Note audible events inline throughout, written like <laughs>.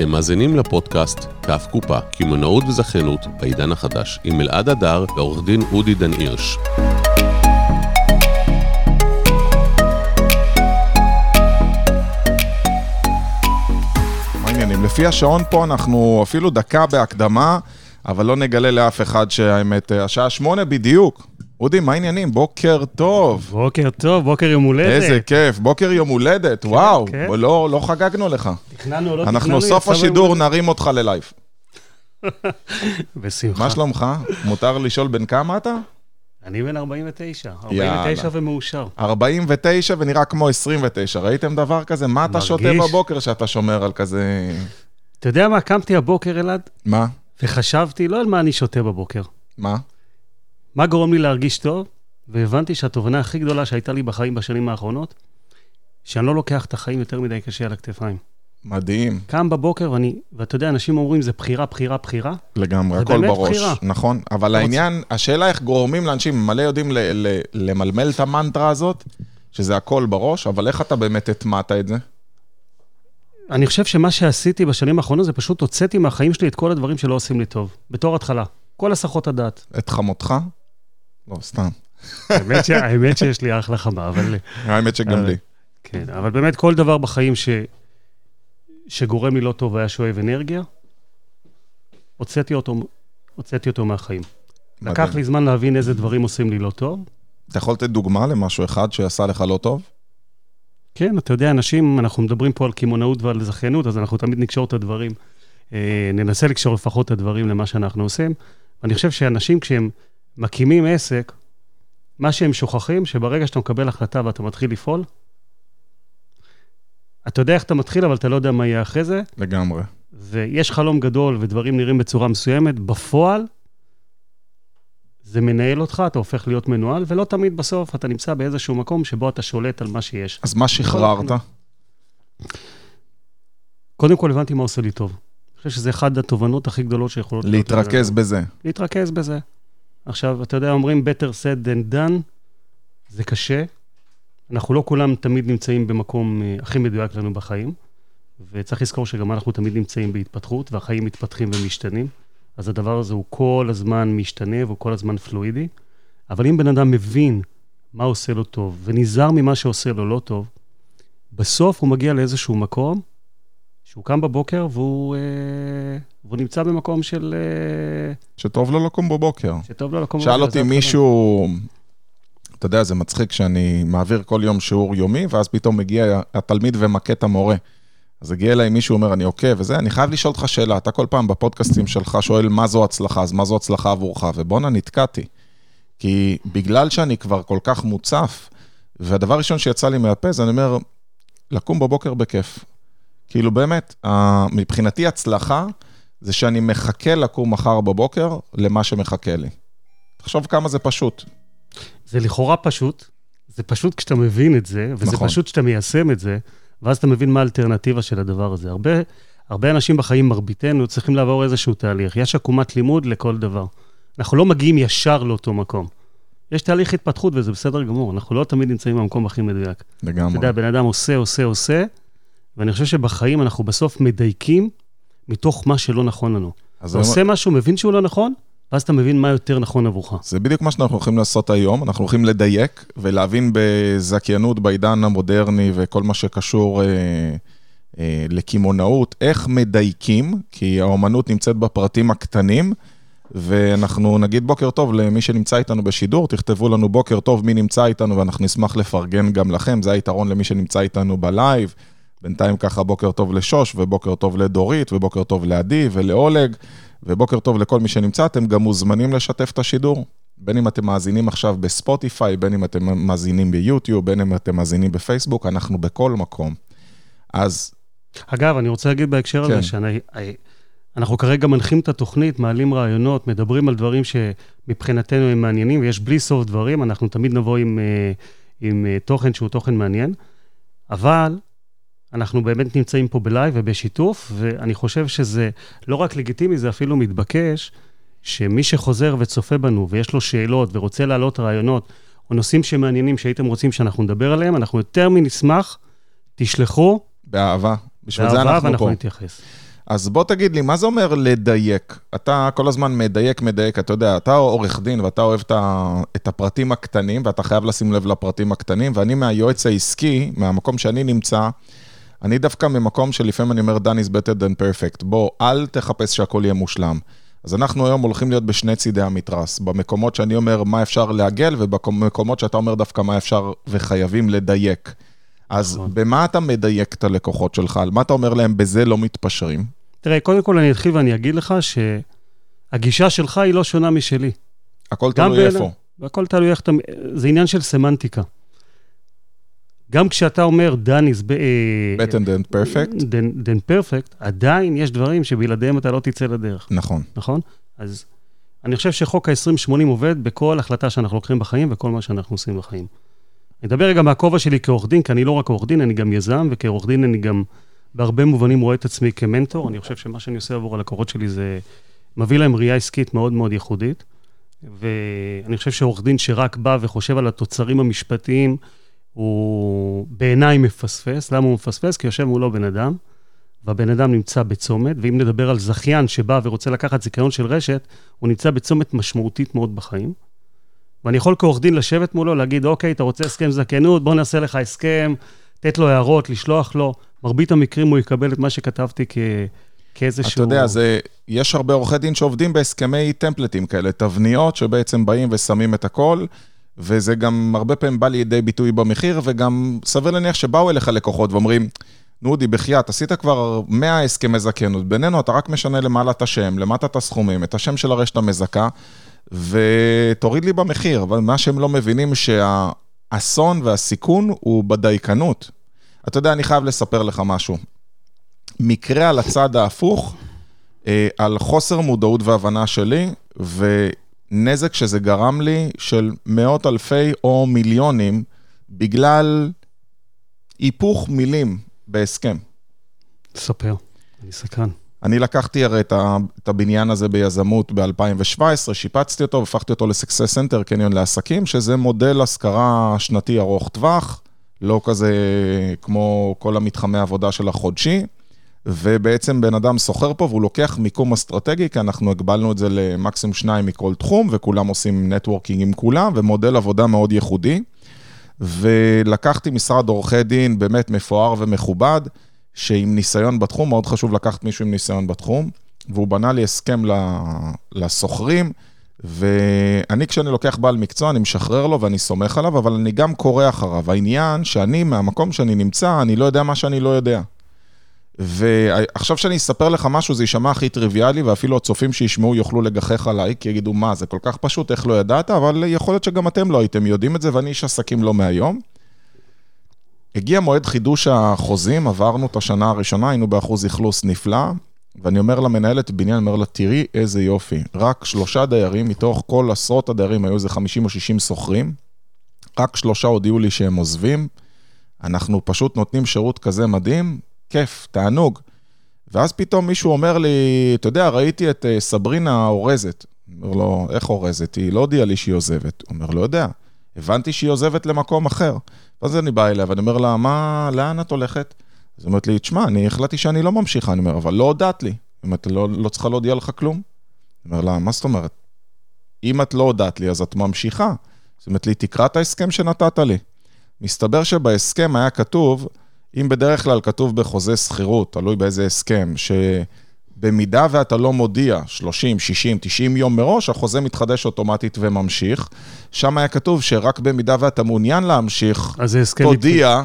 אתם מאזינים לפודקאסט כף קופה, קמעונאות וזכיינות בעידן החדש, עם אלעד הדר ועורך דין אודי דן הירש. לפי השעון פה אנחנו אפילו דקה בהקדמה, אבל לא נגלה לאף אחד שהאמת, אה, השעה שמונה בדיוק. אודי, מה העניינים? בוקר טוב. בוקר טוב, בוקר יום הולדת. איזה כיף, בוקר יום הולדת, וואו. כן. לא, לא חגגנו לך. תכננו, לא תכננו. אנחנו סוף השידור נרים אותך ללייב. <laughs> בשמחה. מה שלומך? מותר לשאול בן כמה אתה? אני בן 49. יאללה. 49 ומאושר. 49 ונראה כמו 29. ראיתם דבר כזה? מה אתה שותה מרגיש. בבוקר שאתה שומר על כזה... אתה יודע מה, קמתי הבוקר, אלעד, מה? וחשבתי לא על מה אני שותה בבוקר. מה? מה גורם לי להרגיש טוב? והבנתי שהתובנה הכי גדולה שהייתה לי בחיים בשנים האחרונות, שאני לא לוקח את החיים יותר מדי קשה על הכתפיים. מדהים. קם בבוקר, ואני, ואתה יודע, אנשים אומרים, זה בחירה, בחירה, בחירה. לגמרי, הכל בראש. בחירה. נכון, אבל העניין, השאלה איך גורמים לאנשים, מלא יודעים ל- ל- למלמל את המנטרה הזאת, שזה הכל בראש, אבל איך אתה באמת הטמעת את זה? אני חושב שמה שעשיתי בשנים האחרונות זה פשוט הוצאתי מהחיים שלי את כל הדברים שלא עושים לי טוב, בתור התחלה. כל הסחות הדעת. את חמותך? לא, סתם. האמת, שיש לי אחלה חמה, אבל... האמת שגם לי. כן, אבל באמת כל דבר בחיים ש... שגורם לי לא טוב והיה שואב אנרגיה, הוצאתי אותו, הוצאתי אותו מהחיים. לקח מדהים. לי זמן להבין איזה דברים עושים לי לא טוב. אתה יכול לתת דוגמה למשהו אחד שעשה לך לא טוב? כן, אתה יודע, אנשים, אנחנו מדברים פה על קמעונאות ועל זכיינות, אז אנחנו תמיד נקשור את הדברים, אה, ננסה לקשור לפחות את הדברים למה שאנחנו עושים. אני חושב שאנשים, כשהם מקימים עסק, מה שהם שוכחים, שברגע שאתה מקבל החלטה ואתה מתחיל לפעול, אתה יודע איך אתה מתחיל, אבל אתה לא יודע מה יהיה אחרי זה, לגמרי. ויש חלום גדול ודברים נראים בצורה מסוימת, בפועל, זה מנהל אותך, אתה הופך להיות מנוהל, ולא תמיד בסוף אתה נמצא באיזשהו מקום שבו אתה שולט על מה שיש. אז מה שחררת? קודם כל הבנתי מה עושה לי טוב. אני חושב שזה אחת התובנות הכי גדולות שיכולות להיות. להתרכז בזה. להתרכז בזה. עכשיו, אתה יודע, אומרים better said than done, זה קשה. אנחנו לא כולם תמיד נמצאים במקום אה, הכי מדויק לנו בחיים, וצריך לזכור שגם אנחנו תמיד נמצאים בהתפתחות, והחיים מתפתחים ומשתנים. אז הדבר הזה הוא כל הזמן משתנה והוא כל הזמן פלואידי. אבל אם בן אדם מבין מה עושה לו טוב, ונזהר ממה שעושה לו לא טוב, בסוף הוא מגיע לאיזשהו מקום, שהוא קם בבוקר והוא, אה, והוא נמצא במקום של... אה, שטוב לו לקום בבוקר. שטוב לו לקום שאל בבוקר, אותי זה התחלה. מישהו, אתה יודע, זה מצחיק שאני מעביר כל יום שיעור יומי, ואז פתאום מגיע התלמיד ומכה את המורה. אז הגיע אליי מישהו, אומר, אני עוקב וזה, אני חייב לשאול אותך שאלה, אתה כל פעם בפודקאסטים שלך שואל מה זו הצלחה, אז מה זו הצלחה עבורך? ובואנה, נתקעתי. כי בגלל שאני כבר כל כך מוצף, והדבר הראשון שיצא לי מהפה זה אני אומר, לקום בבוקר בכיף. כאילו באמת, מבחינתי הצלחה זה שאני מחכה לקום מחר בבוקר למה שמחכה לי. תחשוב כמה זה פשוט. זה לכאורה פשוט, זה פשוט כשאתה מבין את זה, וזה נכון. פשוט כשאתה מיישם את זה, ואז אתה מבין מה האלטרנטיבה של הדבר הזה. הרבה, הרבה אנשים בחיים, מרביתנו, צריכים לעבור איזשהו תהליך. יש עקומת לימוד לכל דבר. אנחנו לא מגיעים ישר לאותו מקום. יש תהליך התפתחות וזה בסדר גמור, אנחנו לא תמיד נמצאים במקום הכי מדויק. אתה לגמרי. יודע, בן אדם עושה, עושה, עושה, ואני חושב שבחיים אנחנו בסוף מדייקים מתוך מה שלא נכון לנו. אתה עושה משהו, מבין שהוא לא נכון, ואז אתה מבין מה יותר נכון עבורך. זה בדיוק מה שאנחנו הולכים לעשות היום, אנחנו הולכים לדייק ולהבין בזכיינות בעידן המודרני וכל מה שקשור אה, אה, לקמעונאות, איך מדייקים, כי האומנות נמצאת בפרטים הקטנים, ואנחנו נגיד בוקר טוב למי שנמצא איתנו בשידור, תכתבו לנו בוקר טוב מי נמצא איתנו ואנחנו נשמח לפרגן גם לכם, זה היתרון למי שנמצא איתנו בלייב. בינתיים ככה בוקר טוב לשוש, ובוקר טוב לדורית, ובוקר טוב לעדי ולאולג, ובוקר טוב לכל מי שנמצא, אתם גם מוזמנים לשתף את השידור. בין אם אתם מאזינים עכשיו בספוטיפיי, בין אם אתם מאזינים ביוטיוב, בין אם אתם מאזינים בפייסבוק, אנחנו בכל מקום. אז אגב, אני רוצה להגיד בהקשר כן. הזה, שאנחנו כרגע מנחים את התוכנית, מעלים רעיונות, מדברים על דברים שמבחינתנו הם מעניינים, ויש בלי סוף דברים, אנחנו תמיד נבוא עם, אה, עם אה, תוכן שהוא תוכן מעניין, אבל אנחנו באמת נמצאים פה בלייב ובשיתוף, ואני חושב שזה לא רק לגיטימי, זה אפילו מתבקש, שמי שחוזר וצופה בנו ויש לו שאלות ורוצה להעלות רעיונות, או נושאים שמעניינים שהייתם רוצים שאנחנו נדבר עליהם, אנחנו יותר מנשמח, תשלחו, באהבה, בשביל זה באהבה, אנחנו ואנחנו פה. נתייחס. אז בוא תגיד לי, מה זה אומר לדייק? אתה כל הזמן מדייק, מדייק, אתה יודע, אתה עורך דין ואתה אוהב את הפרטים הקטנים, ואתה חייב לשים לב לפרטים הקטנים, ואני מהיועץ העסקי, מהמקום שאני נמצא, אני דווקא ממקום שלפעמים אני אומר, done is better than perfect. בוא, אל תחפש שהכל יהיה מושלם. אז אנחנו היום הולכים להיות בשני צידי המתרס, במקומות שאני אומר מה אפשר לעגל, ובמקומות שאתה אומר דווקא מה אפשר וחייבים לדייק. אז נכון. במה אתה מדייק את הלקוחות שלך? על מה אתה אומר להם, בזה לא מתפשרים? תראה, קודם כל אני אתחיל ואני אגיד לך שהגישה שלך היא לא שונה משלי. הכל תלוי איפה. והכל תלוי איך אתה... זה עניין של סמנטיקה. גם כשאתה אומר דניס ב... better than perfect? then, then perfect, עדיין יש דברים שבלעדיהם אתה לא תצא לדרך, נכון. נכון? אז אני חושב שחוק ה-2080 עובד בכל החלטה שאנחנו לוקחים בחיים וכל מה שאנחנו עושים בחיים. אני אדבר רגע מהכובע שלי כעורך דין, כי אני לא רק עורך דין, אני גם יזם, וכעורך דין אני גם בהרבה מובנים רואה את עצמי כמנטור. אני חושב שמה שאני עושה עבור הלקוחות שלי זה מביא להם ראייה עסקית מאוד מאוד ייחודית. ואני חושב שעורך דין שרק בא וחושב על התוצרים המשפטיים, הוא בעיניי מפספס. למה הוא מפספס? כי יושב מולו בן אדם, והבן אדם נמצא בצומת, ואם נדבר על זכיין שבא ורוצה לקחת זיכיון של רשת, הוא נמצא בצומת משמעותית מאוד בחיים. ואני יכול כעורך דין לשבת מולו, להגיד, אוקיי, אתה רוצה הסכם זכיינות, בוא נעשה לך הסכם, לתת לו הערות, לשלוח לו. מרבית המקרים הוא יקבל את מה שכתבתי כ... כאיזשהו... אתה יודע, זה, יש הרבה עורכי דין שעובדים בהסכמי טמפלטים כאלה, תבניות שבעצם באים ושמים את הכל, וזה גם הרבה פעמים בא לידי ביטוי במחיר, וגם סביר להניח שבאו אליך לקוחות ואומרים, נו אודי, בחייאת, עשית כבר 100 הסכמי זכיינות, בינינו אתה רק משנה למעלה את השם, למטה את הסכומים, את השם של הרשת המזכה, ותוריד לי במחיר, אבל מה שהם לא מבינים שהאסון והסיכון הוא בדייקנות. אתה יודע, אני חייב לספר לך משהו. מקרה על הצד ההפוך, אה, על חוסר מודעות והבנה שלי, ונזק שזה גרם לי של מאות אלפי או מיליונים, בגלל היפוך מילים בהסכם. ספר, אני סקרן. אני לקחתי הרי את, ה, את הבניין הזה ביזמות ב-2017, שיפצתי אותו והפכתי אותו ל-Success Center, קניון לעסקים, שזה מודל השכרה שנתי ארוך טווח, לא כזה כמו כל המתחמי עבודה של החודשי, ובעצם בן אדם סוחר פה והוא לוקח מיקום אסטרטגי, כי אנחנו הגבלנו את זה למקסימום שניים מכל תחום, וכולם עושים נטוורקינג עם כולם, ומודל עבודה מאוד ייחודי. ולקחתי משרד עורכי דין באמת מפואר ומכובד, שעם ניסיון בתחום, מאוד חשוב לקחת מישהו עם ניסיון בתחום, והוא בנה לי הסכם לסוחרים, ואני כשאני לוקח בעל מקצוע, אני משחרר לו ואני סומך עליו, אבל אני גם קורא אחריו. העניין שאני, מהמקום שאני נמצא, אני לא יודע מה שאני לא יודע. ועכשיו שאני אספר לך משהו, זה יישמע הכי טריוויאלי, ואפילו הצופים שישמעו יוכלו לגחך עליי, כי יגידו, מה, זה כל כך פשוט, איך לא ידעת? אבל יכול להיות שגם אתם לא הייתם יודעים את זה, ואני איש עסקים לא מהיום. הגיע מועד חידוש החוזים, עברנו את השנה הראשונה, היינו באחוז אכלוס נפלא, ואני אומר למנהלת בניין, אני אומר לה, תראי איזה יופי, רק שלושה דיירים, מתוך כל עשרות הדיירים, היו איזה 50 או 60 שוכרים, רק שלושה הודיעו לי שהם עוזבים, אנחנו פשוט נותנים שירות כזה מדהים, כיף, תענוג. ואז פתאום מישהו אומר לי, אתה יודע, ראיתי את אה, סברינה האורזת. אומר לו, איך אורזת? היא לא הודיעה לי שהיא עוזבת. הוא אומר, לא יודע. הבנתי שהיא עוזבת למקום אחר. ואז אני בא אליה ואני אומר לה, מה, לאן את הולכת? אז היא אומרת לי, תשמע, אני החלטתי שאני לא ממשיכה. אני אומר, אבל לא הודעת לי. היא אומרת, לא, לא צריכה להודיע לך כלום. אני אומר לה, מה זאת אומרת? אם את לא הודעת לי, אז את ממשיכה. זאת אומרת לי, תקרא את ההסכם שנתת לי. מסתבר שבהסכם היה כתוב, אם בדרך כלל כתוב בחוזה שכירות, תלוי באיזה הסכם, שבמידה ואתה לא מודיע 30, 60, 90 יום מראש, החוזה מתחדש אוטומטית וממשיך. שם היה כתוב שרק במידה ואתה מעוניין להמשיך, אז זה הסכם... תודיע,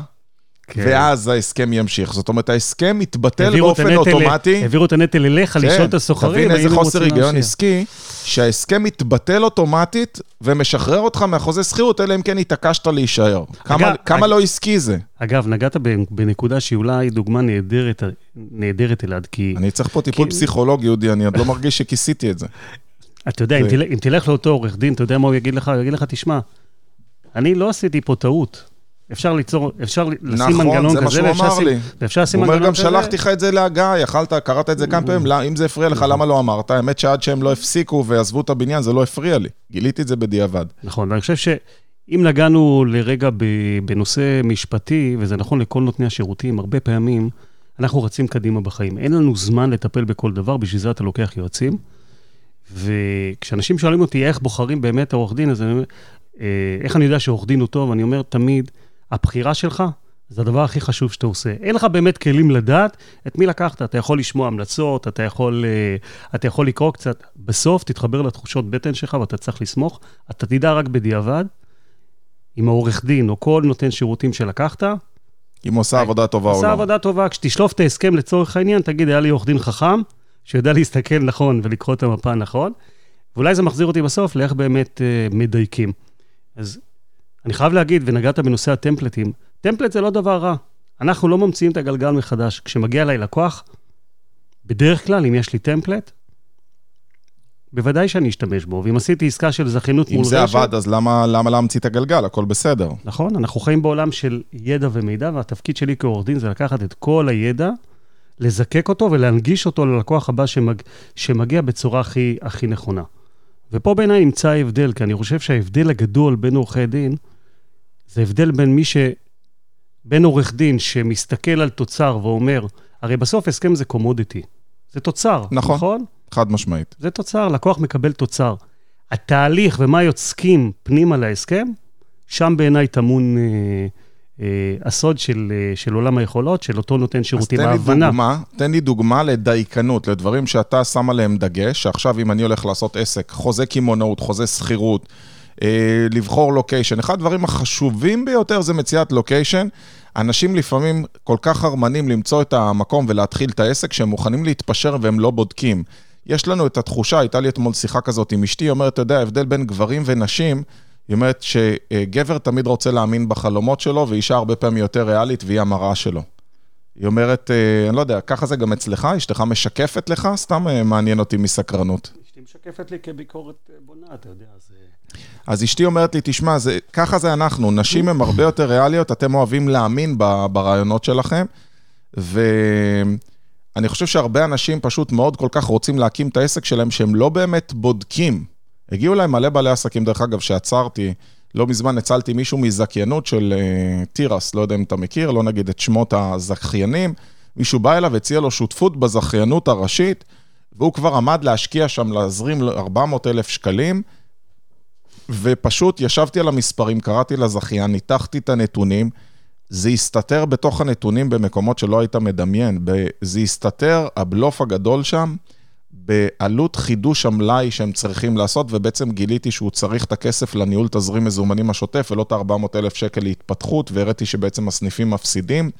כן. ואז ההסכם ימשיך. זאת אומרת, ההסכם מתבטל באופן הנטל- אוטומטי. העבירו את הנטל אליך, לשאול את הסוחרים. תבין איזה חוסר היגיון. עסקי, שההסכם מתבטל אוטומטית ומשחרר אותך מהחוזה שכירות, אלא אם כן התעקשת להישאר. כמה, אגב, כמה אג- לא עסקי זה? אגב, נגעת בנקודה שהיא אולי דוגמה נהדרת, נהדרת אלעד, כי אני צריך פה טיפול כי- פסיכולוגי, אודי, אני עוד לא מרגיש שכיסיתי את זה. אתה יודע, אם זה- תלך- אם תלך לאותו עורך דין, אתה יודע מה הוא יגיד לך? הוא יגיד לך, תשמע, אני לא עשיתי פה טעות. אפשר ליצור, אפשר לשים נכון, מנגנון זה מה כזה, שהוא ואפשר אמר לשים- לי. ואפשר לשים הוא אומר מנגנון גם, כזה. שלחתי לך את זה להגעה, יכלת, קראת את זה כמה פעמים, לא, אם זה הפריע לך, למה לא אמרת? האמת שעד שהם לא הפסיקו ועזבו את הבניין, זה לא הפריע לי. גיליתי את זה בדיעבד. נכון, ואני חושב שאם נגענו לרגע בנושא משפטי, וזה נכון לכל נותני השירותים, הרבה פעמים אנחנו רצים קדימה בחיים. אין לנו זמן לטפל בכל דבר, בשביל זה אתה לוקח יועצים. וכשאנשים שואלים אותי איך בוחרים באמת עורך דין, אז אני אומר, אה, איך אני יודע שעורך דין הוא טוב? אני אומר תמיד, הבחירה שלך זה הדבר הכי חשוב שאתה עושה. אין לך באמת כלים לדעת את מי לקחת. אתה יכול לשמוע המלצות, אתה יכול, אה, אתה יכול לקרוא קצת. בסוף תתחבר לתחושות בטן שלך ואתה צריך לסמוך. אתה תדע רק בדיעבד, אם העורך דין או כל נותן שירותים שלקחת, אם עושה עבודה טובה או לא. עושה עבודה טובה. כשתשלוף את ההסכם לצורך העניין, תגיד, היה לי עורך דין חכם, שיודע להסתכל נכון ולקרוא את המפה נכון, ואולי זה מחזיר אותי בסוף לאיך באמת uh, מדייקים. אז אני חייב להגיד, ונגעת בנושא הטמפלטים, טמפלט זה לא דבר רע. אנחנו לא ממציאים את הגלגל מחדש. כשמגיע אליי לקוח, בדרך כלל, אם יש לי טמפלט, בוודאי שאני אשתמש בו. ואם עשיתי עסקה של זכיינות מול אם רשת... זה עבד, אז למה למה להמציא את הגלגל? הכל בסדר. נכון, אנחנו חיים בעולם של ידע ומידע, והתפקיד שלי כעורך דין זה לקחת את כל הידע, לזקק אותו ולהנגיש אותו ללקוח הבא שמג... שמגיע בצורה הכי, הכי נכונה. ופה בעיניי נמצא ההבדל, כי אני חושב שההבדל הגדול בין עורכי דין, זה הבדל בין מי ש... בין עורך דין שמסתכל על תוצר ואומר, הרי בסוף הסכם זה קומודיטי, זה תוצר, נכון. נכון? חד משמעית. זה תוצר, לקוח מקבל תוצר. התהליך ומה יוצקים פנימה להסכם, שם בעיניי טמון אה, אה, הסוד של, אה, של עולם היכולות, של אותו נותן שירותים, אז תן לי ההבנה. דוגמה, תן לי דוגמה לדייקנות, לדברים שאתה שם עליהם דגש, שעכשיו אם אני הולך לעשות עסק, חוזה קמעונאות, חוזה שכירות, לבחור לוקיישן. אחד הדברים החשובים ביותר זה מציאת לוקיישן. אנשים לפעמים כל כך הרמנים למצוא את המקום ולהתחיל את העסק, שהם מוכנים להתפשר והם לא בודקים. יש לנו את התחושה, הייתה לי אתמול שיחה כזאת עם אשתי, היא אומרת, אתה יודע, ההבדל בין גברים ונשים, היא אומרת שגבר תמיד רוצה להאמין בחלומות שלו, ואישה הרבה פעמים יותר ריאלית והיא המראה שלו. היא אומרת, אה, אני לא יודע, ככה זה גם אצלך? אשתך משקפת לך? סתם אה, מעניין אותי מסקרנות. אשתי משקפת לי כביקורת אה, בונה, אתה יודע, אז... אז אשתי אומרת לי, תשמע, זה, ככה זה אנחנו, נשים הן הרבה יותר ריאליות, אתם אוהבים להאמין ב- ברעיונות שלכם, ואני חושב שהרבה אנשים פשוט מאוד כל כך רוצים להקים את העסק שלהם, שהם לא באמת בודקים. הגיעו אליי מלא בעלי עסקים, דרך אגב, שעצרתי, לא מזמן הצלתי מישהו מזכיינות של uh, תירס, לא יודע אם אתה מכיר, לא נגיד את שמות הזכיינים, מישהו בא אליו, הציע לו שותפות בזכיינות הראשית, והוא כבר עמד להשקיע שם, להזרים 400 אלף שקלים, ופשוט ישבתי על המספרים, קראתי לזכיין, ניתחתי את הנתונים, זה הסתתר בתוך הנתונים במקומות שלא היית מדמיין. זה הסתתר, הבלוף הגדול שם, בעלות חידוש המלאי שהם צריכים לעשות, ובעצם גיליתי שהוא צריך את הכסף לניהול תזרים מזומנים השוטף, ולא את ה-400 אלף שקל להתפתחות, והראיתי שבעצם הסניפים מפסידים.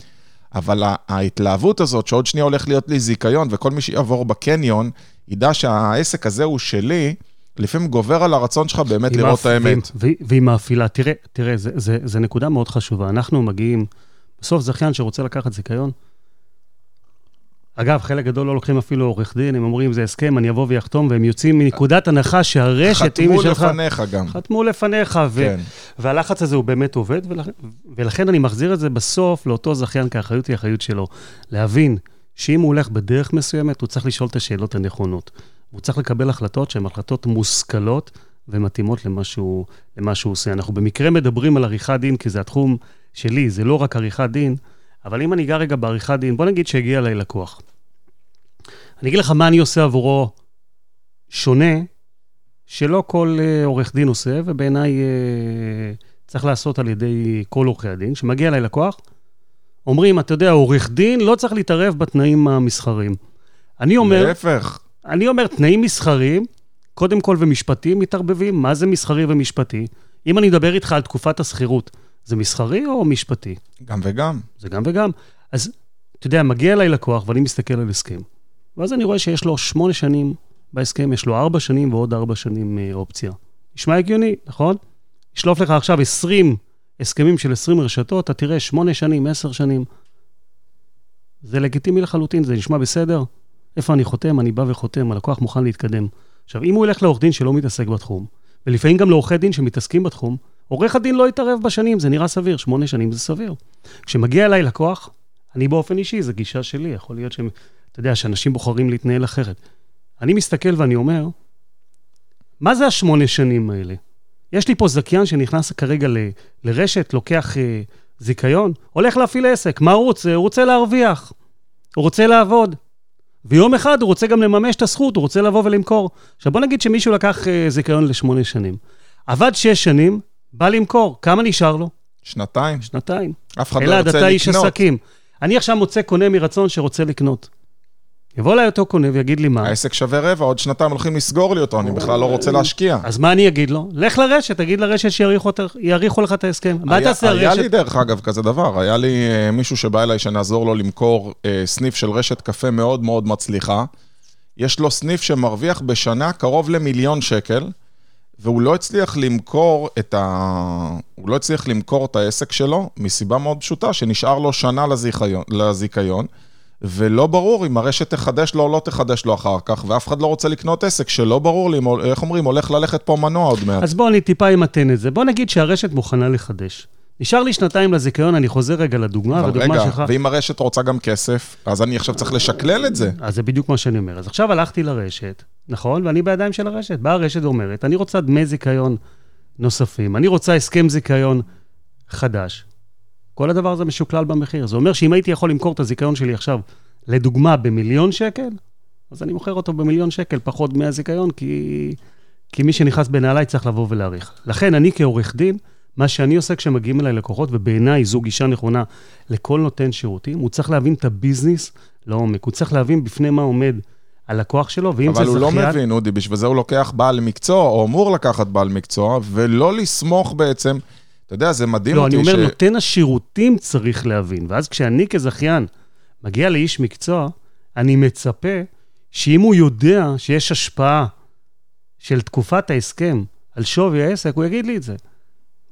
אבל ההתלהבות הזאת, שעוד שנייה הולך להיות לי זיכיון, וכל מי שיעבור בקניון, ידע שהעסק הזה הוא שלי, לפעמים גובר על הרצון שלך באמת לראות את האמת. והיא מאפילה. תראה, תראה, זו נקודה מאוד חשובה. אנחנו מגיעים, בסוף זכיין שרוצה לקחת זיכיון, אגב, חלק גדול לא לוקחים אפילו עורך דין, הם אומרים, זה הסכם, אני אבוא ואחתום, והם יוצאים מנקודת הנחה שהרשת, אם יש לך... חתמו לפניך גם. חתמו לפניך, ו... כן. והלחץ הזה הוא באמת עובד, ולכן, ולכן אני מחזיר את זה בסוף לאותו זכיין, כי האחריות היא אחריות שלו. להבין שאם הוא הולך בדרך מסוימת, הוא צריך לשאול את השאלות הנכונות. הוא צריך לקבל החלטות שהן החלטות מושכלות ומתאימות למה שהוא, למה שהוא עושה. אנחנו במקרה מדברים על עריכת דין, כי זה התחום שלי, זה לא רק עריכת דין, אבל אם אני אגע רגע בעריכת דין, בוא נגיד שהגיע אליי לקוח. אני אגיד לך מה אני עושה עבורו שונה, שלא כל uh, עורך דין עושה, ובעיניי uh, צריך לעשות על ידי כל עורכי הדין. כשמגיע אליי לקוח, אומרים, אתה יודע, עורך דין לא צריך להתערב בתנאים המסחריים. אני אומר... להפך. אני אומר, תנאים מסחריים, קודם כל ומשפטיים מתערבבים. מה זה מסחרי ומשפטי? אם אני אדבר איתך על תקופת השכירות, זה מסחרי או משפטי? גם וגם. זה גם וגם. אז, אתה יודע, מגיע אליי לקוח ואני מסתכל על הסכם. ואז אני רואה שיש לו שמונה שנים בהסכם, יש לו ארבע שנים ועוד ארבע שנים אה, אופציה. נשמע הגיוני, נכון? ישלוף לך עכשיו 20 הסכמים של 20 רשתות, אתה תראה שמונה שנים, עשר שנים. זה לגיטימי לחלוטין, זה נשמע בסדר. איפה אני חותם? אני בא וחותם, הלקוח מוכן להתקדם. עכשיו, אם הוא ילך לעורך דין שלא מתעסק בתחום, ולפעמים גם לעורכי דין שמתעסקים בתחום, עורך הדין לא יתערב בשנים, זה נראה סביר, שמונה שנים זה סביר. כשמגיע אליי לקוח, אני באופן אישי, זו גישה שלי, יכול להיות שהם, אתה יודע, שאנשים בוחרים להתנהל אחרת. אני מסתכל ואני אומר, מה זה השמונה שנים האלה? יש לי פה זכיין שנכנס כרגע ל, לרשת, לוקח אה, זיכיון, הולך להפעיל עסק, מה הוא רוצה? הוא רוצה להרוויח. הוא רוצה לעבוד. ויום אחד הוא רוצה גם לממש את הזכות, הוא רוצה לבוא ולמכור. עכשיו בוא נגיד שמישהו לקח אה, זיכיון לשמונה שנים. עבד שש שנים, בא למכור, כמה נשאר לו? שנתיים. שנתיים. אף אחד לא אלעד, ירצה אתה איש לקנות. עסקים. אני עכשיו מוצא קונה מרצון שרוצה לקנות. יבוא אליי אותו קונה ויגיד לי מה, העסק שווה רבע, עוד שנתיים הולכים לסגור לי אותו, אני בכלל לא רוצה להשקיע. אז מה אני אגיד לו? לך לרשת, תגיד לרשת שיאריכו לך את ההסכם. מה היה- תעשה היה לי? דרך אגב כזה דבר, היה לי אה, מישהו שבא אליי שנעזור לו למכור אה, סניף של רשת קפה מאוד מאוד מצליחה. יש לו סניף שמרוויח בשנה קרוב למיליון שקל, והוא לא הצליח למכור את ה... הוא לא הצליח למכור את העסק שלו, מסיבה מאוד פשוטה, שנשאר לו שנה לזיכיון, לזיכיון, ולא ברור אם הרשת תחדש לו או לא תחדש לו אחר כך, ואף אחד לא רוצה לקנות עסק שלא ברור לי, איך אומרים, הולך ללכת פה מנוע עוד מעט. אז בוא, אני טיפה אמתן את זה. בוא נגיד שהרשת מוכנה לחדש. נשאר לי שנתיים לזיכיון, אני חוזר רגע לדוגמה, והדוגמה רגע, שלך... ואם הרשת רוצה גם כסף, אז אני עכשיו צריך לשקלל את זה. אז זה בדיוק מה שאני אומר. אז עכשיו הלכתי לרשת, נכון? ואני בידיים של הרשת. באה הרשת ואומרת, אני רוצה דמי זיכיון נוספים, אני רוצה הסכם זיכיון חדש. כל הדבר הזה משוקלל במחיר. זה אומר שאם הייתי יכול למכור את הזיכיון שלי עכשיו, לדוגמה, במיליון שקל, אז אני מוכר אותו במיליון שקל, פחות דמי הזיכיון, כי, כי מי שנכנס בנעליי צריך לבוא ולהעריך. לכן, אני כעורך דין, מה שאני עושה כשמגיעים אליי לקוחות, ובעיניי זו גישה נכונה לכל נותן שירותים, הוא צריך להבין את הביזנס לעומק. הוא צריך להבין בפני מה עומד הלקוח שלו, ואם זה אבל הוא זכיין... לא מבין, אודי, בשביל זה הוא לוקח בעל מקצוע, או אמור לקחת בעל מקצוע, ולא לסמוך בעצם, אתה יודע, זה מדהים לא, אני אותי אומר, נותן השירותים צריך להבין. ואז כשאני כזכיין מגיע לאיש מקצוע, אני מצפה שאם הוא יודע שיש השפעה של תקופת ההסכם על שווי העסק, הוא יגיד לי את זה.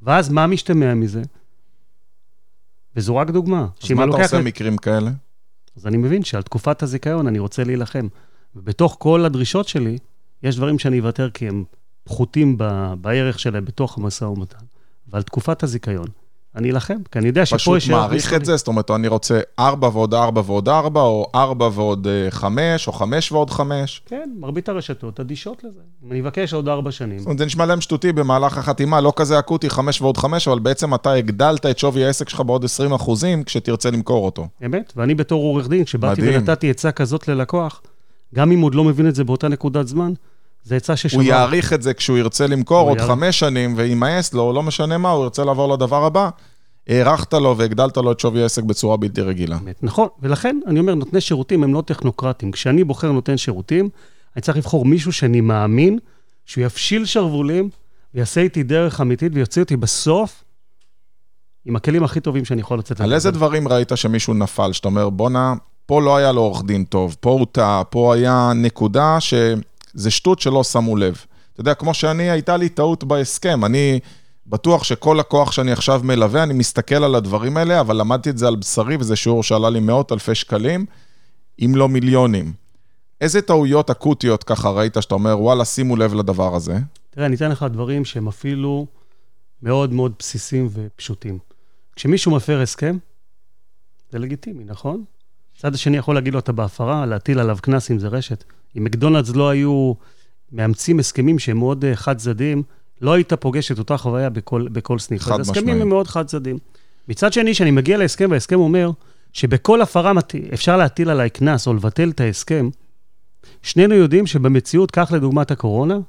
ואז מה משתמע מזה? וזו רק דוגמה. אז מה אני אתה עושה את- מקרים כאלה? אז אני מבין שעל תקופת הזיכיון אני רוצה להילחם. ובתוך כל הדרישות שלי, יש דברים שאני אוותר כי הם פחותים ב- בערך שלהם בתוך המשא ומתן. ועל תקופת הזיכיון, אני אלחם, כי אני יודע שפה פשוט יש... ערך מעריך. את זה, זאת אומרת, אני רוצה 4 ועוד 4 ועוד 4, או 4 ועוד 5, או 5 ועוד 5. כן, מרבית הרשתות אדישות לזה. אני אבקש עוד ארבע שנים, זאת אומרת, זה נשמע להם שטותי במהלך החתימה, לא כזה אקוטי, 5 ועוד 5, אבל בעצם אתה הגדלת את שווי העסק שלך בעוד 20 אחוזים כשתרצה למכור אותו. אמת, ואני בתור עורך דין, כשבאתי. ונתתי עצה כזאת ללקוח, גם אם עוד לא מבין את זה באותה נקודת זמן, זו עצה ששווה. הוא יעריך את זה כשהוא ירצה למכור עוד יעריך. חמש שנים, וימאס לו, לא משנה מה, הוא ירצה לעבור לדבר הבא. הארכת לו והגדלת לו את שווי העסק בצורה בלתי רגילה. נכון, ולכן אני אומר, נותני שירותים הם לא טכנוקרטים. כשאני בוחר נותן שירותים, אני צריך לבחור מישהו שאני מאמין שהוא יפשיל שרוולים ויעשה איתי דרך אמיתית ויוציא אותי בסוף עם הכלים הכי טובים שאני יכול לצאת. על. איזה דברים ראית שמישהו נפל, שאתה אומר, בואנה, פה לא היה לו עורך דין טוב, פה הוא טעה, פה היה נקודה שזה שטות שלא שמו לב. אתה יודע, כמו שאני, הייתה לי טעות בהסכם, אני בטוח שכל לקוח שאני עכשיו מלווה, אני מסתכל על הדברים האלה, אבל למדתי את זה על בשרי, וזה שיעור שעלה לי מאות אלפי שקלים, אם לא מיליונים. איזה טעויות אקוטיות ככה ראית, שאתה אומר, וואלה, שימו לב לדבר הזה? תראה, אני אתן לך דברים שהם אפילו מאוד מאוד בסיסיים ופשוטים. כשמישהו מפר הסכם, זה לגיטימי, נכון? הצד השני יכול להגיד לו, אתה בהפרה, להטיל עליו קנס אם זה רשת. אם מקדונלדס לא היו מאמצים הסכמים שהם מאוד אה, חד-צדדיים, לא היית פוגש את אותה חוויה בכל, בכל סניף. חד אז הסכמים. הם מאוד חד-צדדיים. מצד שני, כשאני מגיע להסכם, וההסכם אומר שבכל הפרה. אפשר להטיל עליי קנס או לבטל את ההסכם, שנינו יודעים שבמציאות, כך לדוגמת הקורונה,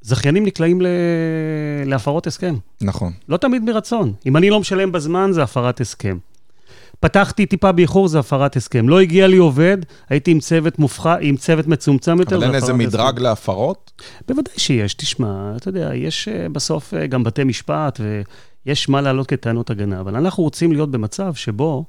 זכיינים נקלעים ל... להפרות הסכם. נכון. לא תמיד מרצון. אם אני לא משלם בזמן, זה הפרת הסכם. פתחתי טיפה באיחור, זה הפרת הסכם. לא הגיע לי עובד, הייתי עם צוות מופחד, עם צוות מצומצם יותר, אבל אין איזה הסכם. מדרג להפרות? בוודאי שיש, תשמע, אתה יודע, יש אה, בסוף אה, גם בתי משפט ויש מה להעלות כטענות הגנה, אבל אנחנו רוצים להיות במצב שבו,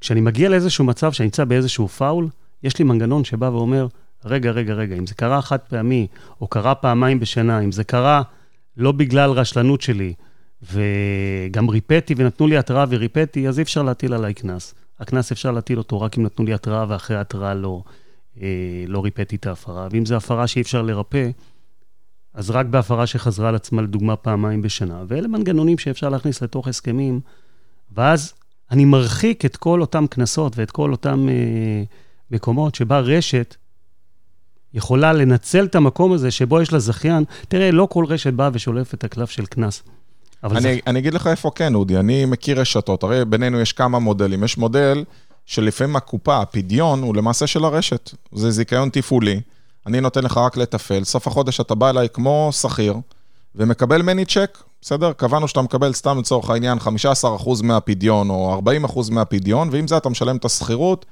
כשאני מגיע לאיזשהו מצב שאני נמצא באיזשהו פאול, יש לי מנגנון שבא ואומר, רגע, רגע, רגע, אם זה קרה חד פעמי, או קרה פעמיים בשנה, אם זה קרה לא בגלל רשלנות שלי, וגם ריפאתי ונתנו לי התראה וריפאתי, אז אי אפשר להטיל עליי קנס. הקנס אפשר להטיל אותו רק אם נתנו לי התראה ואחרי התראה לא, אה, לא ריפאתי את ההפרה. ואם זו הפרה שאי אפשר לרפא, אז רק בהפרה שחזרה על עצמה, לדוגמה, פעמיים בשנה. ואלה מנגנונים שאפשר להכניס לתוך הסכמים, ואז אני מרחיק את כל אותם קנסות ואת כל אותם אה, מקומות שבה רשת יכולה לנצל את המקום הזה שבו יש לה זכיין. תראה, לא כל רשת באה ושולפת את הקלף של קנס. אני, זה... אני אגיד לך איפה כן, אודי, אני מכיר רשתות, הרי בינינו יש כמה מודלים. יש מודל שלפעמים הקופה, הפדיון, הוא למעשה של הרשת. זה זיכיון תפעולי, אני נותן לך רק לתפעל, סוף החודש אתה בא אליי כמו שכיר, ומקבל מני צ'ק, בסדר? קבענו שאתה מקבל סתם לצורך העניין 15% מהפדיון או 40% מהפדיון, ועם זה אתה משלם את השכירות,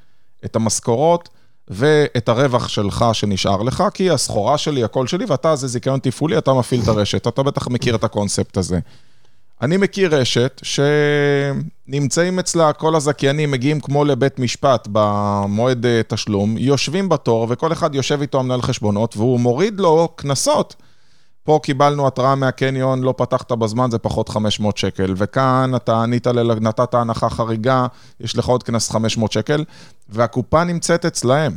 את המשכורות ואת הרווח שלך שנשאר לך, כי הסחורה שלי, הכל שלי, ואתה זה זיכיון תפעולי, אתה מפעיל את הרשת. אתה בטח מכיר את הקונספט הזה. אני מכיר רשת שנמצאים אצלה, כל הזכיינים מגיעים כמו לבית משפט במועד אה, תשלום, יושבים בתור וכל אחד יושב איתו המנהל חשבונות והוא מוריד לו קנסות. פה קיבלנו התראה מהקניון, לא פתחת בזמן, זה פחות 500 שקל. וכאן אתה ענית, נתת הנחה חריגה, יש לך עוד קנס 500 שקל, והקופה נמצאת אצלהם.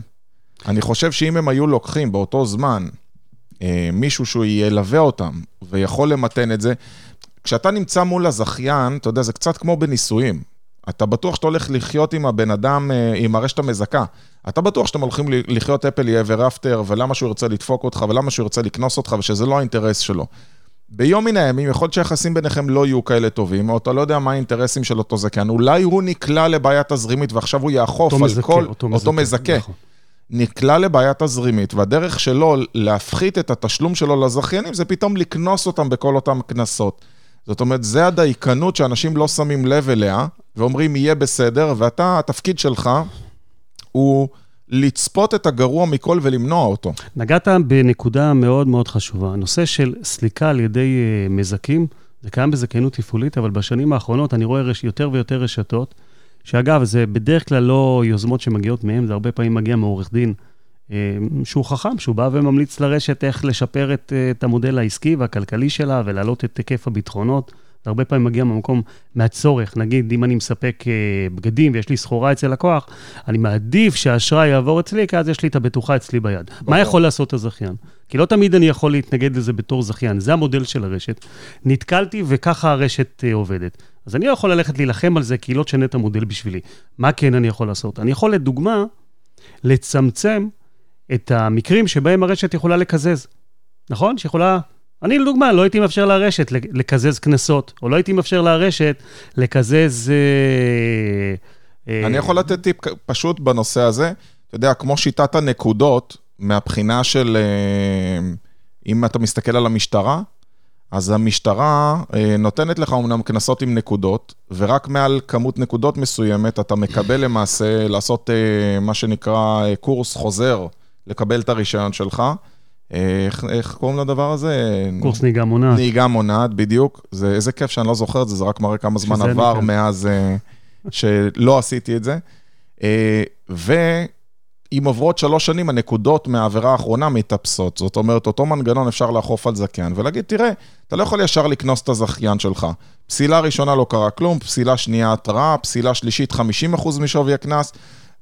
אני חושב שאם הם היו לוקחים באותו זמן אה, מישהו שהוא ילווה אותם ויכול למתן את זה, כשאתה נמצא מול הזכיין, אתה יודע, זה קצת כמו בנישואים. אתה בטוח שאתה הולך לחיות עם הבן אדם, אה, עם הרשת המזכה. אתה בטוח שאתם הולכים לחיות אפל ever after, ולמה שהוא ירצה לדפוק אותך, ולמה שהוא ירצה לקנוס אותך, ושזה לא האינטרס שלו. ביום מן הימים, יכול להיות שהיחסים ביניכם לא יהיו כאלה טובים, או אתה לא יודע מה האינטרסים של אותו זכיין. אולי הוא נקלע לבעיה תזרימית, ועכשיו הוא יאכוף על מזכה, כל... אותו אותו מזכה. נכון. נקלע לבעיה תזרימית, והדרך שלו להפחית את התשלום שלו לזכיינים, זה פתאום לקנוס אותם בכל אותם קנסות. זאת אומרת, זה הדייקנות שאנשים לא שמים לב אליה, ואומרים, יהיה בסדר, ואתה, התפקיד שלך הוא לצפות את הגרוע מכל ולמנוע אותו. נגעת בנקודה מאוד מאוד חשובה. הנושא של סליקה על ידי uh, מזכים, זה קיים בזכיינות תפעולית, אבל בשנים האחרונות אני רואה יותר ויותר רשתות, שאגב, זה בדרך כלל לא יוזמות שמגיעות מהם, זה הרבה פעמים מגיע מעורך דין אה, שהוא חכם, שהוא בא וממליץ לרשת איך לשפר את, אה, את המודל העסקי והכלכלי שלה ולהעלות את היקף הביטחונות. זה הרבה פעמים מגיע מהמקום, מהצורך. נגיד, אם אני מספק אה, בגדים ויש לי סחורה אצל לקוח, אני מעדיף שהאשראי יעבור אצלי, כי אז יש לי את הבטוחה אצלי ביד. ברור. מה יכול לעשות הזכיין? כי לא תמיד אני יכול להתנגד לזה בתור זכיין, זה המודל של הרשת. נתקלתי וככה הרשת עובדת. אז אני לא יכול ללכת להילחם על זה, כי היא לא תשנה את המודל בשבילי. מה כן אני יכול לעשות? אני יכול, לדוגמה, לצמצם את המקרים שבהם הרשת יכולה לקזז. נכון? שיכולה... אני לדוגמה, לא הייתי מאפשר לרשת לקזז קנסות, או לא הייתי מאפשר לרשת לקזז... אה, אה, אני יכול לתת טיפ פשוט בנושא הזה. אתה יודע, כמו שיטת הנקודות, מהבחינה של... אה, אם אתה מסתכל על המשטרה, אז המשטרה נותנת לך אומנם קנסות עם נקודות, ורק מעל כמות נקודות מסוימת אתה מקבל למעשה לעשות מה שנקרא קורס חוזר. לקבל את הרישיון שלך. איך, איך קוראים לדבר הזה? קורס נהיגה מונעת. נהיגה מונעת, בדיוק. זה איזה כיף שאני לא זוכר את זה, זה רק מראה כמה זמן עבר נקן. מאז uh, שלא עשיתי את זה. Uh, ואם עוברות שלוש שנים, הנקודות מהעבירה האחרונה מתאפסות. זאת אומרת, אותו מנגנון אפשר לאכוף על זכיין ולהגיד, תראה, אתה לא יכול ישר לקנוס את הזכיין שלך. פסילה ראשונה לא קרה כלום, פסילה שנייה התראה, פסילה שלישית 50% משווי הקנס.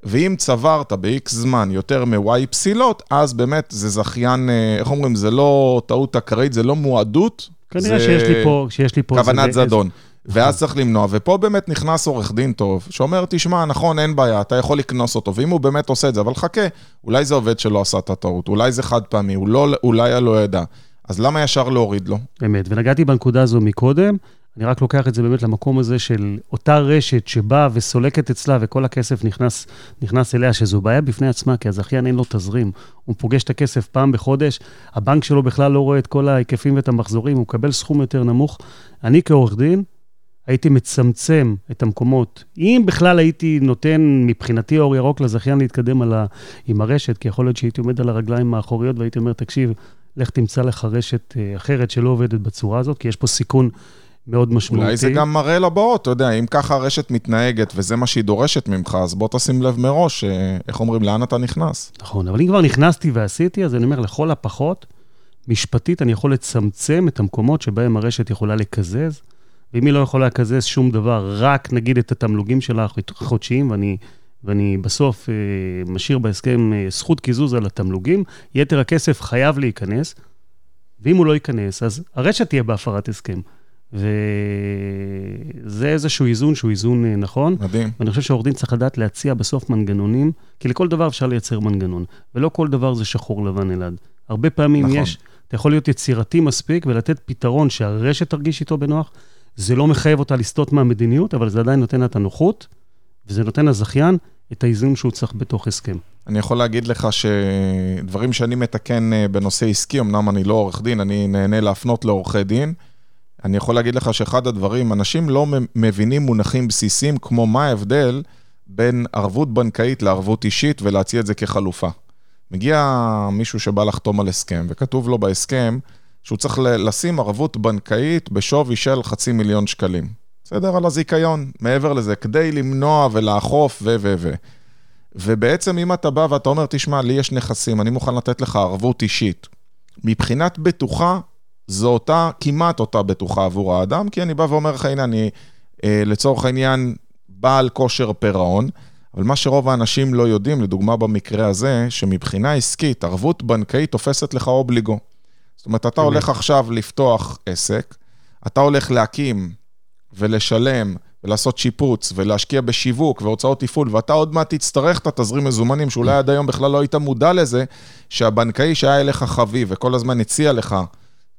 ואם צברת ב-X זמן יותר מ-Y פסילות, אז באמת זה זכיין, אה, איך אומרים, זה לא טעות אקראית, זה לא מועדות. כנראה שיש לי פה, שיש לי פה... כוונת זדון. ואז צריך למנוע, ופה באמת נכנס עורך דין טוב, שאומר, תשמע, נכון, אין בעיה, אתה יכול לקנוס אותו, ואם הוא באמת עושה את זה, אבל חכה, אולי זה עובד שלא עשה את הטעות, אולי זה חד פעמי, לא, אולי לא ידע. אז למה ישר להוריד לו? אמת, ונגעתי בנקודה הזו מקודם, אני רק לוקח את זה באמת למקום הזה של אותה רשת שבאה וסולקת אצלה וכל הכסף נכנס, נכנס אליה, שזו בעיה בפני עצמה, כי הזכיין אין לו תזרים. הוא פוגש את הכסף פעם בחודש, הבנק שלו בכלל לא רואה את כל ההיקפים ואת המחזורים, הוא מקבל סכום יותר נמוך. אני כעורך דין, הייתי מצמצם את המקומות. אם בכלל הייתי נותן מבחינתי אור ירוק לזכיין להתקדם ה... עם הרשת, כי יכול להיות שהייתי עומד על הרגליים האחוריות והייתי אומר, תקשיב, לך תמצא לך רשת אה, אחרת שלא עובדת בצורה הזאת, כי יש פה סיכון מאוד משמעותי. אולי זה גם מראה לבאות, אתה יודע, אם ככה הרשת מתנהגת וזה מה שהיא דורשת ממך, אז בוא תשים לב מראש, אה, איך אומרים, לאן אתה נכנס. נכון, אבל אם כבר נכנסתי ועשיתי, אז אני אומר, לכל הפחות, משפטית אני יכול לצמצם את המקומות שבהם הרשת יכולה לקזז, ואם היא לא יכולה לקזז שום דבר, רק נגיד את התמלוגים שלה החודשיים, ואני, ואני בסוף אה, משאיר בהסכם אה, זכות קיזוז על התמלוגים, יתר הכסף חייב להיכנס, ואם הוא לא ייכנס, אז הרשת תהיה בהפרת הסכם. וזה איזשהו איזון שהוא איזון אה, נכון. מדהים. ואני חושב שעורך דין צריך לדעת להציע בסוף מנגנונים, כי לכל דבר אפשר לייצר מנגנון, ולא כל דבר זה שחור לבן אלעד. הרבה פעמים נכון. יש, אתה יכול להיות יצירתי מספיק ולתת פתרון שהרשת תרגיש איתו בנוח. זה לא מחייב אותה לסטות מהמדיניות, אבל זה עדיין נותן לה את הנוחות, וזה נותן לזכיין את האיזון שהוא צריך בתוך הסכם. אני יכול להגיד לך שדברים שאני מתקן אה, בנושא עסקי, אמנם אני לא עורך דין, אני נהנה להפנות לעורכי דין. אני יכול להגיד לך שאחד הדברים, אנשים לא מבינים מונחים בסיסיים כמו מה ההבדל בין ערבות בנקאית לערבות אישית ולהציע את זה כחלופה. מגיע מישהו שבא לחתום על הסכם, וכתוב לו בהסכם שהוא צריך לשים ערבות בנקאית בשווי של חצי מיליון שקלים. בסדר? על הזיכיון, מעבר לזה, כדי למנוע ולאכוף ו... ו... ו... ובעצם אם אתה בא ואתה אומר, תשמע, לי יש נכסים, אני מוכן לתת לך ערבות אישית. מבחינת בטוחה, זו אותה, כמעט אותה בטוחה עבור האדם, כי אני בא ואומר לך, הנה, אני אה, לצורך העניין בעל כושר פירעון, אבל מה שרוב האנשים לא יודעים, לדוגמה במקרה הזה, שמבחינה עסקית, ערבות בנקאית תופסת לך אובליגו. זאת אומרת, אתה הולך עכשיו לפתוח עסק, אתה הולך להקים ולשלם ולעשות שיפוץ ולהשקיע בשיווק והוצאות תפעול, ואתה עוד מעט תצטרך את התזרים מזומנים, שאולי עד היום בכלל לא היית מודע לזה, שהבנקאי שהיה אליך חביב וכל הזמן הציע לך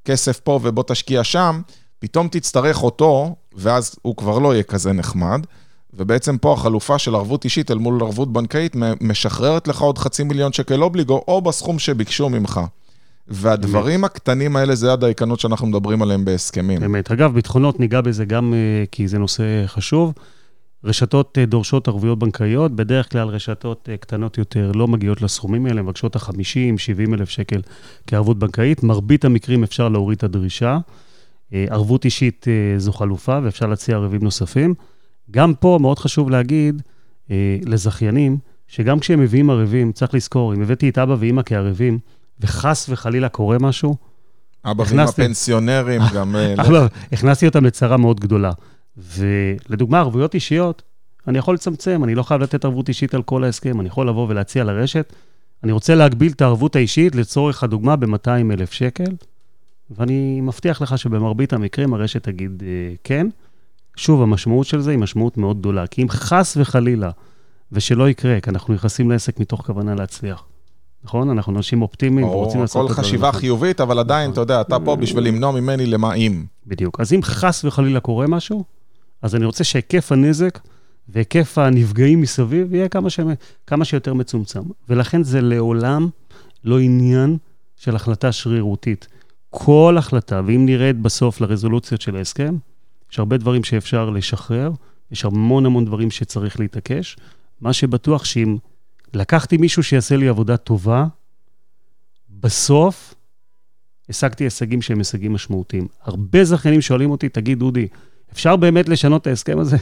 כסף פה ובוא תשקיע שם, פתאום תצטרך אותו, ואז הוא כבר לא יהיה כזה נחמד. ובעצם פה החלופה של ערבות אישית אל מול ערבות בנקאית משחררת לך עוד חצי מיליון שקל אובליגו, או בסכום שביקשו ממך. והדברים באמת. הקטנים האלה זה הדייקנות שאנחנו מדברים עליהם בהסכמים. באמת. אגב, ביטחונות, ניגע בזה גם uh, כי זה נושא חשוב. רשתות uh, דורשות ערבויות בנקאיות, בדרך כלל רשתות uh, קטנות יותר לא מגיעות לסכומים האלה, מבקשות ה-50, 70 אלף שקל כערבות בנקאית. מרבית המקרים אפשר להוריד את הדרישה. Uh, ערבות אישית זו חלופה ואפשר להציע ערבים נוספים. גם פה מאוד חשוב להגיד לזכיינים, שגם כשהם מביאים ערבים, צריך לזכור, אם הבאתי את אבא ואימא כערבים, וחס וחלילה קורה משהו, אבא ואמא פנסיונרים גם... אה, <laughs> הכנסתי אותם לצרה מאוד גדולה. ולדוגמה, ערבויות אישיות, אני יכול לצמצם, אני לא חייב לתת ערבות אישית על כל ההסכם, אני יכול לבוא ולהציע לרשת, אני רוצה להגביל את הערבות האישית לצורך הדוגמה ב-200 אלף שקל, ואני מבטיח לך שבמרבית המקרים הרשת תגיד אה, כן. שוב, המשמעות של זה היא משמעות מאוד גדולה, כי אם חס וחלילה, ושלא יקרה, כי אנחנו נכנסים לעסק מתוך כוונה להצליח. נכון? אנחנו אנשים אופטימיים ורוצים לעשות את זה. כל חשיבה חיובית, אבל עדיין, אתה יודע, אתה פה בשביל למנוע ממני למה אם. בדיוק. אז אם חס וחלילה קורה משהו, אז אני רוצה שהיקף הנזק והיקף הנפגעים מסביב יהיה כמה, ש... כמה שיותר מצומצם. ולכן זה לעולם לא עניין של החלטה שרירותית. כל החלטה, ואם נרד בסוף לרזולוציות של ההסכם, יש הרבה דברים שאפשר לשחרר, יש המון המון דברים שצריך להתעקש. מה שבטוח שאם לקחתי מישהו שיעשה לי עבודה טובה, בסוף השגתי הישגים שהם הישגים משמעותיים. הרבה זכיינים שואלים אותי, תגיד, דודי, אפשר באמת לשנות את ההסכם הזה?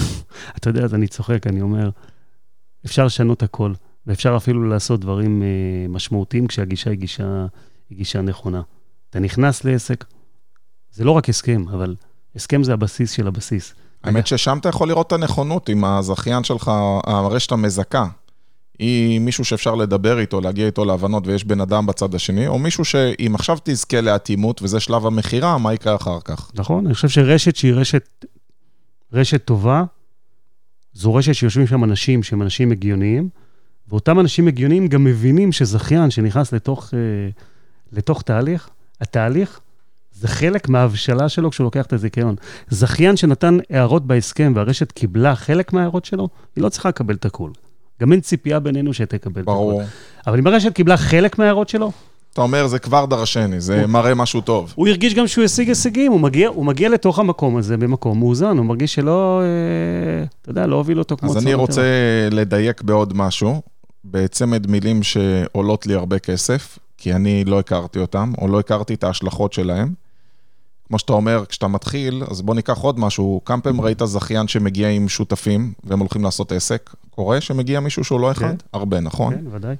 <laughs> אתה יודע, אז אני צוחק, אני אומר, אפשר לשנות הכל, ואפשר אפילו לעשות דברים uh, משמעותיים כשהגישה היא גישה, היא גישה נכונה. אתה נכנס לעסק, זה לא רק הסכם, אבל הסכם זה הבסיס של הבסיס. האמת ששם אתה יכול לראות את הנכונות עם הזכיין שלך, הרשת המזכה. היא מישהו שאפשר לדבר איתו, להגיע איתו להבנות ויש בן אדם בצד השני, או מישהו שאם עכשיו תזכה לאטימות וזה שלב המכירה, מה יקרה אחר כך? נכון, אני חושב שרשת שהיא רשת, רשת טובה, זו רשת שיושבים שם אנשים שהם אנשים הגיוניים, ואותם אנשים הגיוניים גם מבינים שזכיין שנכנס לתוך, אה, לתוך תהליך, התהליך זה חלק מההבשלה שלו כשהוא לוקח את הזיכיון. זכיין שנתן הערות בהסכם והרשת קיבלה חלק מההערות שלו, היא לא צריכה לקבל את הכול. גם אין ציפייה בינינו שתקבל. ברור. אבל אם הרשת קיבלה חלק מההערות שלו... אתה אומר, זה כבר דרשני, זה הוא, מראה משהו טוב. הוא הרגיש גם שהוא השיג הישגים, הוא מגיע, הוא מגיע לתוך המקום הזה במקום מאוזן, הוא מרגיש שלא, אה, אתה יודע, לא הוביל אותו כמו. אז אני רוצה לדייק בעוד משהו, בצמד מילים שעולות לי הרבה כסף, כי אני לא הכרתי אותם, או לא הכרתי את ההשלכות שלהם. כמו שאתה אומר, כשאתה מתחיל, אז בוא ניקח עוד משהו. כמה פעמים ראית זכיין שמגיע עם שותפים, והם הולכים לעשות עסק? קורה שמגיע מישהו שהוא לא אחד? כן. הרבה, נכון? כן, ודאי.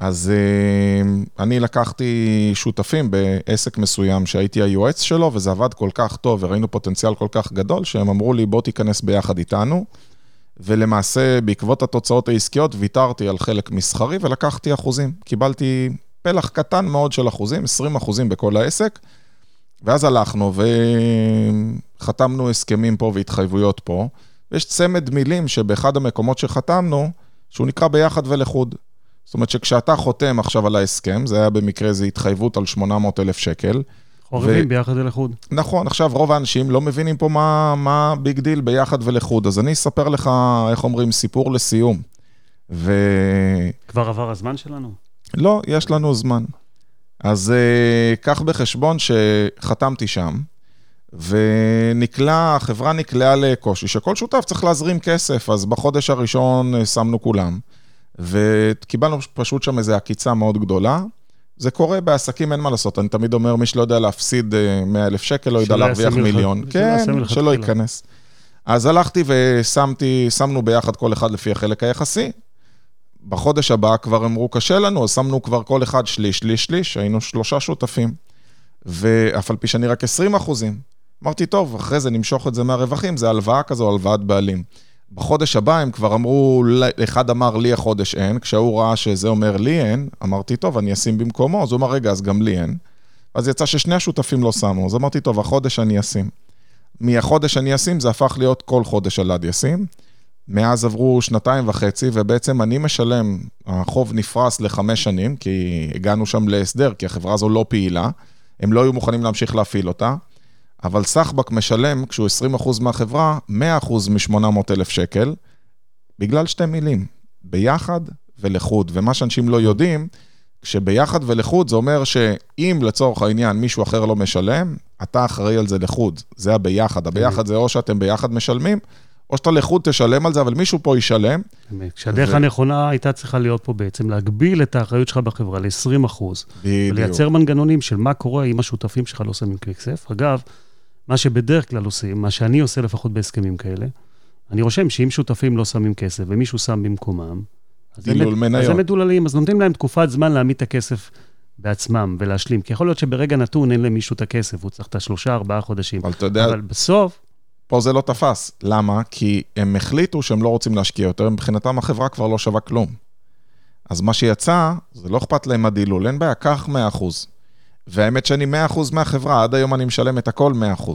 אז uh, אני לקחתי שותפים בעסק מסוים שהייתי היועץ שלו, וזה עבד כל כך טוב, וראינו פוטנציאל כל כך גדול, שהם אמרו לי, בוא תיכנס ביחד איתנו. ולמעשה, בעקבות התוצאות העסקיות, ויתרתי על חלק מסחרי ולקחתי אחוזים. קיבלתי פלח קטן מאוד של אחוזים, 20 אחוזים בכל העסק. ואז הלכנו וחתמנו הסכמים פה והתחייבויות פה, ויש צמד מילים שבאחד המקומות שחתמנו, שהוא נקרא ביחד ולחוד. זאת אומרת שכשאתה חותם עכשיו על ההסכם, זה היה במקרה איזו התחייבות על 800 אלף שקל. ערבים ו... ביחד ולחוד. נכון, עכשיו רוב האנשים לא מבינים פה מה, מה big deal ביחד ולחוד, אז אני אספר לך, איך אומרים, סיפור לסיום. ו... כבר עבר הזמן שלנו? לא, יש לנו זמן. אז uh, קח בחשבון שחתמתי שם, ונקלע, החברה נקלעה לקושי, שכל שותף צריך להזרים כסף, אז בחודש הראשון uh, שמנו כולם, וקיבלנו פשוט שם איזו עקיצה מאוד גדולה. זה קורה בעסקים, אין מה לעשות, אני תמיד אומר, מי שלא יודע להפסיד 100 אלף שקל, לא ידע להרוויח מיליון. כן, יעשה שלא ייכנס. אז הלכתי ושמתי, שמנו ביחד כל אחד לפי החלק היחסי. בחודש הבא כבר אמרו, קשה לנו, אז שמנו כבר כל אחד שליש, שליש, שליש, היינו שלושה שותפים. ואף על פי שאני רק 20 אחוזים. אמרתי, טוב, אחרי זה נמשוך את זה מהרווחים, זה הלוואה כזו, הלוואת בעלים. בחודש הבא הם כבר אמרו, אחד אמר לי החודש אין, כשהוא ראה שזה אומר לי אין, אמרתי, טוב, אני אשים במקומו, אז הוא אמר, רגע, אז גם לי אין. אז יצא ששני השותפים לא שמו, אז אמרתי, טוב, החודש אני אשים. מהחודש אני אשים, זה הפך להיות כל חודש אלעד ישים. מאז עברו שנתיים וחצי, ובעצם אני משלם, החוב נפרס לחמש שנים, כי הגענו שם להסדר, כי החברה הזו לא פעילה, הם לא היו מוכנים להמשיך להפעיל אותה, אבל סחבק משלם, כשהוא 20% מהחברה, 100% מ-800,000 שקל, בגלל שתי מילים, ביחד ולחוד. ומה שאנשים לא יודעים, כשביחד ולחוד זה אומר שאם לצורך העניין מישהו אחר לא משלם, אתה אחראי על זה לחוד. זה הביחד. הביחד זה או שאתם ביחד משלמים, או שאתה לחוד תשלם על זה, אבל מישהו פה ישלם. כשהדרך ו... הנכונה הייתה צריכה להיות פה בעצם להגביל את האחריות שלך בחברה ל-20 אחוז. בדיוק. ולייצר מנגנונים של מה קורה אם השותפים שלך לא שמים כסף. אגב, מה שבדרך כלל עושים, מה שאני עושה לפחות בהסכמים כאלה, אני רושם שאם שותפים לא שמים כסף ומישהו שם במקומם, אז מניות. אז הם מדוללים, אז נותנים להם תקופת זמן להעמיד את הכסף בעצמם ולהשלים. כי יכול להיות שברגע נתון אין למישהו את הכסף, הוא צריך את השלושה, ארבעה חודשים. אבל אתה יודע... אבל בסוף... פה זה לא תפס. למה? כי הם החליטו שהם לא רוצים להשקיע יותר, מבחינתם החברה כבר לא שווה כלום. אז מה שיצא, זה לא אכפת להם הדילול, אין בעיה, קח 100%. והאמת שאני 100% מהחברה, עד היום אני משלם את הכל 100%.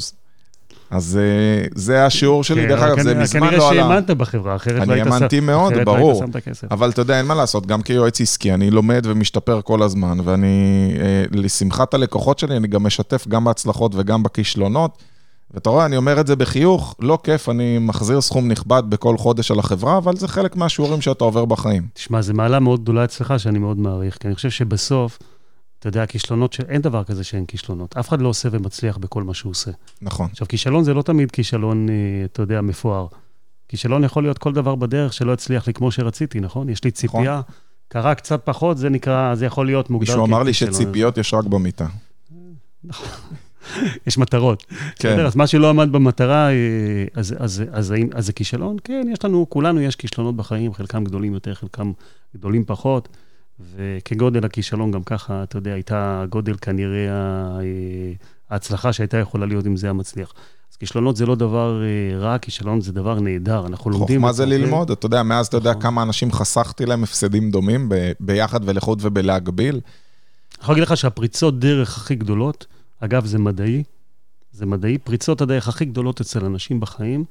אז אה, זה השיעור שלי, כן, דרך אגב, זה מזמן לא עלה. כנראה שהאמנת בחברה, אחרת לא היית שם. אני האמנתי מאוד, לא ברור. אבל אתה יודע, אין מה לעשות, גם כיועץ עסקי, אני לומד ומשתפר כל הזמן, ואני, אה, לשמחת הלקוחות שלי, אני גם משתף גם בהצלחות וגם בכישלונות. ואתה רואה, אני אומר את זה בחיוך, לא כיף, אני מחזיר סכום נכבד בכל חודש על החברה, אבל זה חלק מהשיעורים שאתה עובר בחיים. תשמע, זו מעלה מאוד גדולה אצלך, שאני מאוד מעריך, כי אני חושב שבסוף, אתה יודע, כישלונות, ש... אין דבר כזה שאין כישלונות. אף אחד לא עושה ומצליח בכל מה שהוא עושה. נכון. עכשיו, כישלון זה לא תמיד כישלון, אה, אתה יודע, מפואר. כישלון יכול להיות כל דבר בדרך שלא הצליח לי כמו שרציתי, נכון? יש לי ציפייה, נכון. קרה קצת פחות, זה נקרא, זה יכול להיות מוגדר ככישלון. מישהו אמר לי שציפיות יש רק במיטה. יש מטרות. כן. אז מה שלא עמד במטרה, אה, אז, אז, אז, אז זה כישלון? כן, יש לנו, כולנו יש כישלונות בחיים, חלקם גדולים יותר, חלקם גדולים פחות. וכגודל הכישלון, גם ככה, אתה יודע, הייתה גודל כנראה אה, ההצלחה שהייתה יכולה להיות אם זה היה מצליח. אז כישלונות זה לא דבר אה, רע, כישלון זה דבר נהדר, אנחנו לומדים... חוכמה זה ללמוד, אתה יודע, מאז אתה יודע נכון. כמה אנשים חסכתי להם הפסדים דומים ביחד ולחוד ובלהגביל. אני יכול להגיד לך שהפריצות דרך הכי גדולות, אגב, זה מדעי, זה מדעי, פריצות הדרך הכי גדולות אצל אנשים בחיים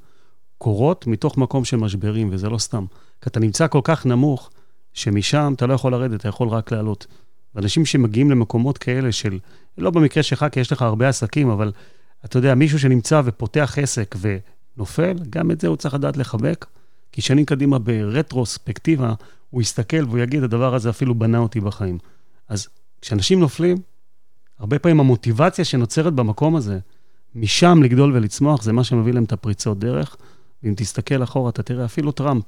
קורות מתוך מקום של משברים, וזה לא סתם. כי אתה נמצא כל כך נמוך, שמשם אתה לא יכול לרדת, אתה יכול רק לעלות. ואנשים שמגיעים למקומות כאלה של, לא במקרה שלך, כי יש לך הרבה עסקים, אבל אתה יודע, מישהו שנמצא ופותח עסק ונופל, גם את זה הוא צריך לדעת לחבק, כי שנים קדימה ברטרוספקטיבה, הוא יסתכל והוא יגיד, הדבר הזה אפילו בנה אותי בחיים. אז כשאנשים נופלים, הרבה פעמים המוטיבציה שנוצרת במקום הזה, משם לגדול ולצמוח, זה מה שמביא להם את הפריצות דרך. ואם תסתכל אחורה, אתה תראה אפילו טראמפ.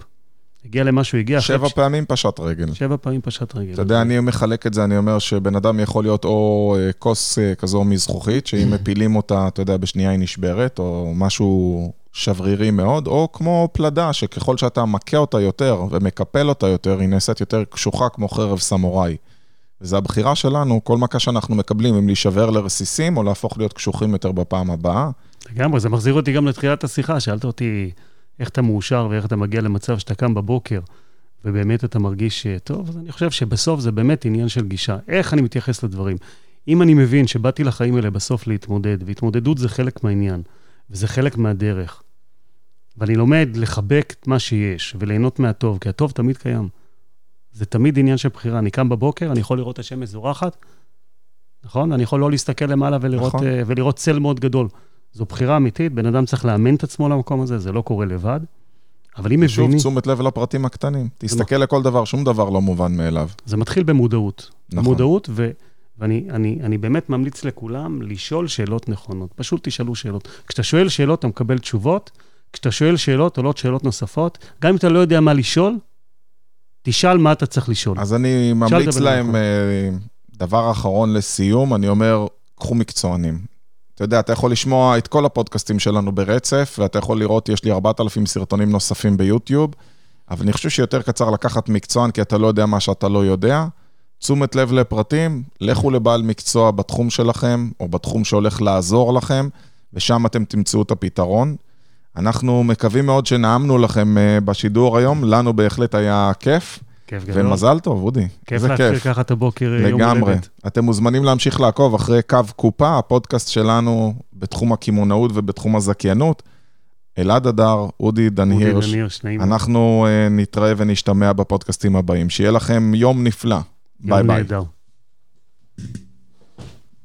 הגיע למה שהוא הגיע. שבע פעמים ש... פשט רגל. שבע פעמים פשט רגל. אתה יודע, אני מחלק את זה, אני אומר שבן אדם יכול להיות או אה, כוס אה, כזו מזכוכית, שאם <clears throat> מפילים אותה, אתה יודע, בשנייה היא נשברת, או משהו שברירי מאוד, או כמו פלדה, שככל שאתה מכה אותה יותר ומקפל אותה יותר, היא נעשית יותר קשוחה כמו חרב סמוראי. וזו הבחירה שלנו, כל מכה שאנחנו מקבלים, אם להישבר לרסיסים או להפוך להיות קשוחים יותר בפעם הבאה. לגמרי, זה מחזיר אותי גם לתחילת השיחה, שאלת אותי איך אתה מאושר ואיך אתה מגיע למצב שאתה קם בבוקר, ובאמת אתה מרגיש טוב, אז אני חושב שבסוף זה באמת עניין של גישה. איך אני מתייחס לדברים? אם אני מבין שבאתי לחיים האלה בסוף להתמודד, והתמודדות זה חלק מהעניין, וזה חלק מהדרך, ואני לומד לחבק את מה שיש וליהנות מהטוב, כי הטוב תמיד קיים. זה תמיד עניין של בחירה. אני קם בבוקר, אני יכול לראות את השמש זורחת, נכון? אני יכול לא להסתכל למעלה ולראות, נכון. uh, ולראות צל מאוד גדול. זו בחירה אמיתית, בן אדם צריך לאמן את עצמו למקום הזה, זה לא קורה לבד. אבל אם שוב, מבינים, תשומת לב לפרטים הקטנים. תסתכל לכל דבר, שום דבר לא מובן מאליו. זה מתחיל במודעות. נכון. מודעות, ו, ואני אני, אני באמת ממליץ לכולם לשאול שאלות נכונות. פשוט תשאלו שאלות. כשאתה שואל שאלות, אתה מקבל תשובות. כשאתה שואל שאלות, עולות שאלות נוספות. גם אם אתה לא יודע מה לשאול, תשאל מה אתה צריך לשאול. אז אני ממליץ להם. אה, דבר אחרון לסיום, אני אומר, קחו מקצוענים. אתה יודע, אתה יכול לשמוע את כל הפודקאסטים שלנו ברצף, ואתה יכול לראות, יש לי 4,000 סרטונים נוספים ביוטיוב, אבל אני חושב שיותר קצר לקחת מקצוען, כי אתה לא יודע מה שאתה לא יודע. תשומת לב לפרטים, לכו לבעל מקצוע בתחום שלכם, או בתחום שהולך לעזור לכם, ושם אתם תמצאו את הפתרון. אנחנו מקווים מאוד שנעמנו לכם אה, בשידור היום, לנו בהחלט היה כיף, כיף גדול. ומזל טוב, אודי. כיף להתחיל. ככה את הבוקר אה, יום לגמרי. הולדת. אתם מוזמנים להמשיך לעקוב אחרי קו קופה, הפודקאסט שלנו בתחום הקמעונאות ובתחום הזכיינות. אלעד הדר, אודי דן הירש. אנחנו אה, נתראה ונשתמע בפודקאסטים הבאים. שיהיה לכם יום נפלא. ביי יום ביי. נהדר.